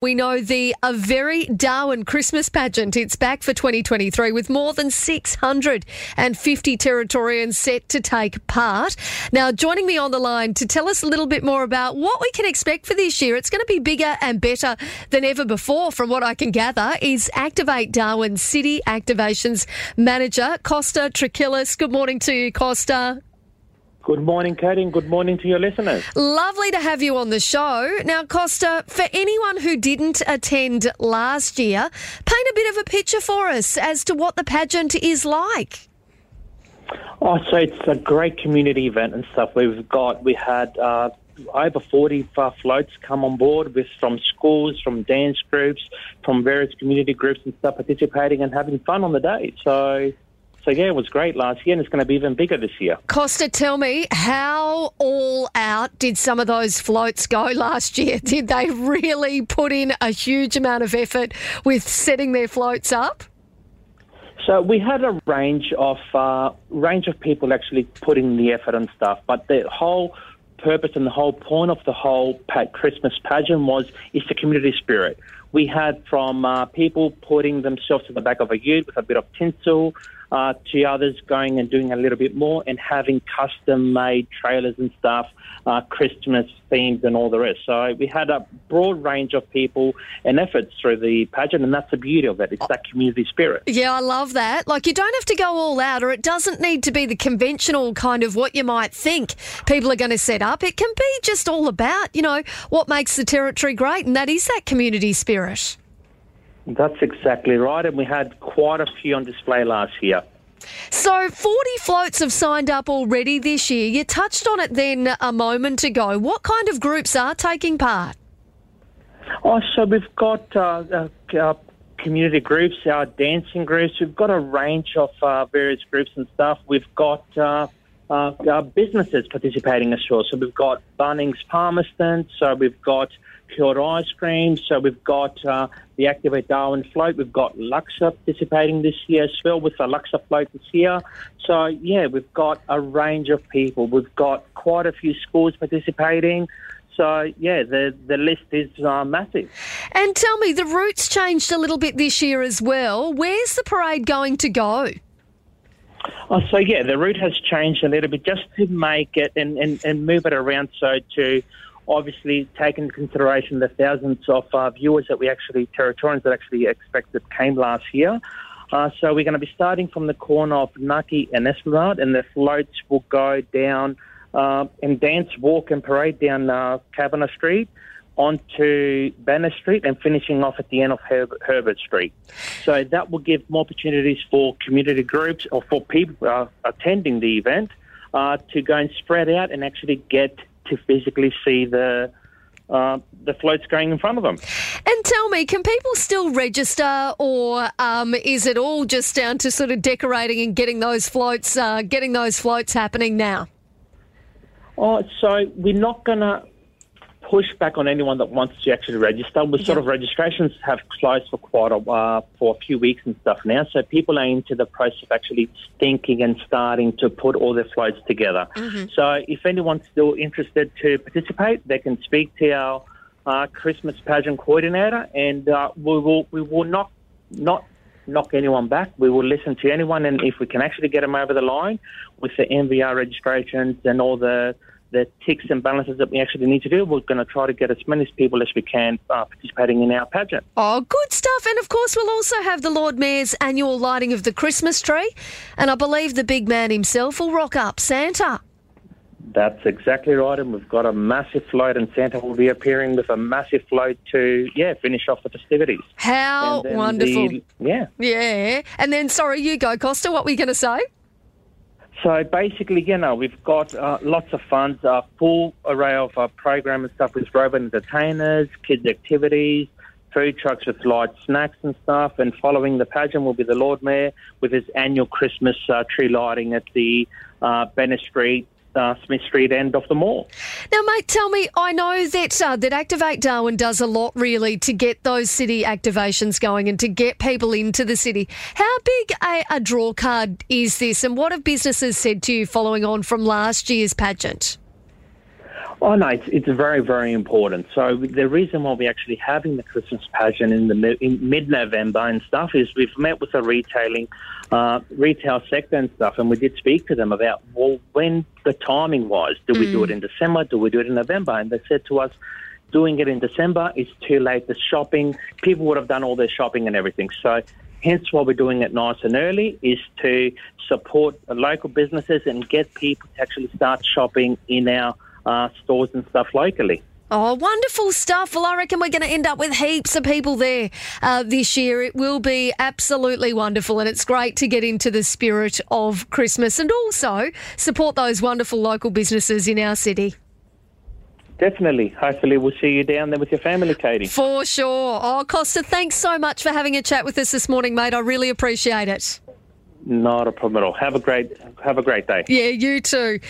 We know the A Very Darwin Christmas pageant. It's back for 2023 with more than 650 Territorians set to take part. Now, joining me on the line to tell us a little bit more about what we can expect for this year, it's going to be bigger and better than ever before, from what I can gather, is Activate Darwin City Activations Manager, Costa Trikilis. Good morning to you, Costa. Good morning, Katie, and good morning to your listeners. Lovely to have you on the show. Now, Costa, for anyone who didn't attend last year, paint a bit of a picture for us as to what the pageant is like. Oh, so it's a great community event and stuff. We've got, we had uh, over 40 uh, floats come on board with from schools, from dance groups, from various community groups and stuff participating and having fun on the day. So so yeah, it was great last year, and it's going to be even bigger this year. Costa, tell me how all out did some of those floats go last year? Did they really put in a huge amount of effort with setting their floats up? So we had a range of uh, range of people actually putting the effort and stuff, but the whole purpose and the whole point of the whole Christmas pageant was is the community spirit. We had from uh, people putting themselves in the back of a ute with a bit of tinsel, uh, to others going and doing a little bit more and having custom made trailers and stuff, uh, Christmas themed and all the rest. So we had a broad range of people and efforts through the pageant, and that's the beauty of it. It's that community spirit. Yeah, I love that. Like you don't have to go all out, or it doesn't need to be the conventional kind of what you might think people are going to set up. It can be just all about, you know, what makes the territory great, and that is that community spirit. That's exactly right, and we had quite a few on display last year. So, 40 floats have signed up already this year. You touched on it then a moment ago. What kind of groups are taking part? Oh, so we've got uh, uh, community groups, our dancing groups. We've got a range of uh, various groups and stuff. We've got uh, businesses participating as well. So we've got Bunnings Palmerston. So we've got Cured Ice Cream. So we've got uh, the Activate Darwin float. We've got Luxa participating this year as well with the Luxa float this year. So, yeah, we've got a range of people. We've got quite a few schools participating. So, yeah, the, the list is uh, massive. And tell me, the route's changed a little bit this year as well. Where's the parade going to go? Oh, so yeah, the route has changed a little bit just to make it and, and, and move it around so to obviously take into consideration the thousands of uh, viewers that we actually, Territorians that actually expected came last year. Uh, so we're going to be starting from the corner of Knuckey and Esplanade, and the floats will go down uh, and dance, walk, and parade down uh, Cavenagh Street onto Bennett Street and finishing off at the end of Her- Herbert Street. So that will give more opportunities for community groups or for people uh, attending the event uh, to go and spread out and actually get to physically see the uh, the floats going in front of them. And tell me, can people still register, or um, is it all just down to sort of decorating and getting those floats, uh, getting those floats happening now? Oh, so we're not going to push back on anyone that wants to actually register. We sort of registrations have closed for quite a uh, for a few weeks and stuff now, so people are into the process of actually thinking and starting to put all their floats together. Mm-hmm. So if anyone's still interested to participate, they can speak to our uh, Christmas pageant coordinator, and uh, we will we will not not knock anyone back. We will listen to anyone, and if we can actually get them over the line with the MVR registrations and all the the ticks and balances that we actually need to do. We're going to try to get as many people as we can uh, participating in our pageant. Oh, good stuff. And of course, we'll also have the Lord Mayor's annual lighting of the Christmas tree. And I believe the big man himself will rock up Santa. That's exactly right, and we've got a massive float, and Santa will be appearing with a massive float to, yeah, finish off the festivities. How wonderful! The, yeah, yeah. And then, sorry, you go, Costa. What were you going to say? So basically, you know, we've got uh, lots of funds, a full array of uh, program and stuff with robot entertainers, kids activities, food trucks with light snacks and stuff. And following the pageant will be the Lord Mayor with his annual Christmas uh, tree lighting at the uh, Bennett Street uh, Smith Street end of the mall. Now, mate, tell me, I know that uh, that Activate Darwin does a lot really to get those city activations going and to get people into the city. How big a, a draw card is this, and what have businesses said to you following on from last year's pageant? Oh no, it's, it's very very important. So the reason why we're actually having the Christmas pageant in the in mid-November and stuff is we've met with the retailing uh, retail sector and stuff, and we did speak to them about well when the timing was. Do mm. we do it in December? Do we do it in November? And they said to us. Doing it in December is too late. The shopping, people would have done all their shopping and everything. So Hence, why we're doing it nice and early is to support local businesses and get people to actually start shopping in our uh, stores and stuff locally. Oh, wonderful stuff. Well, I reckon we're going to end up with heaps of people there uh, this year. It will be absolutely wonderful, and it's great to get into the spirit of Christmas and also support those wonderful local businesses in our city. Definitely. Hopefully, we'll see you down there with your family, Katie. For sure. Oh, Costa, thanks so much for having a chat with us this morning, mate. I really appreciate it. Not a problem at all. Have a great, have a great day. Yeah, you too.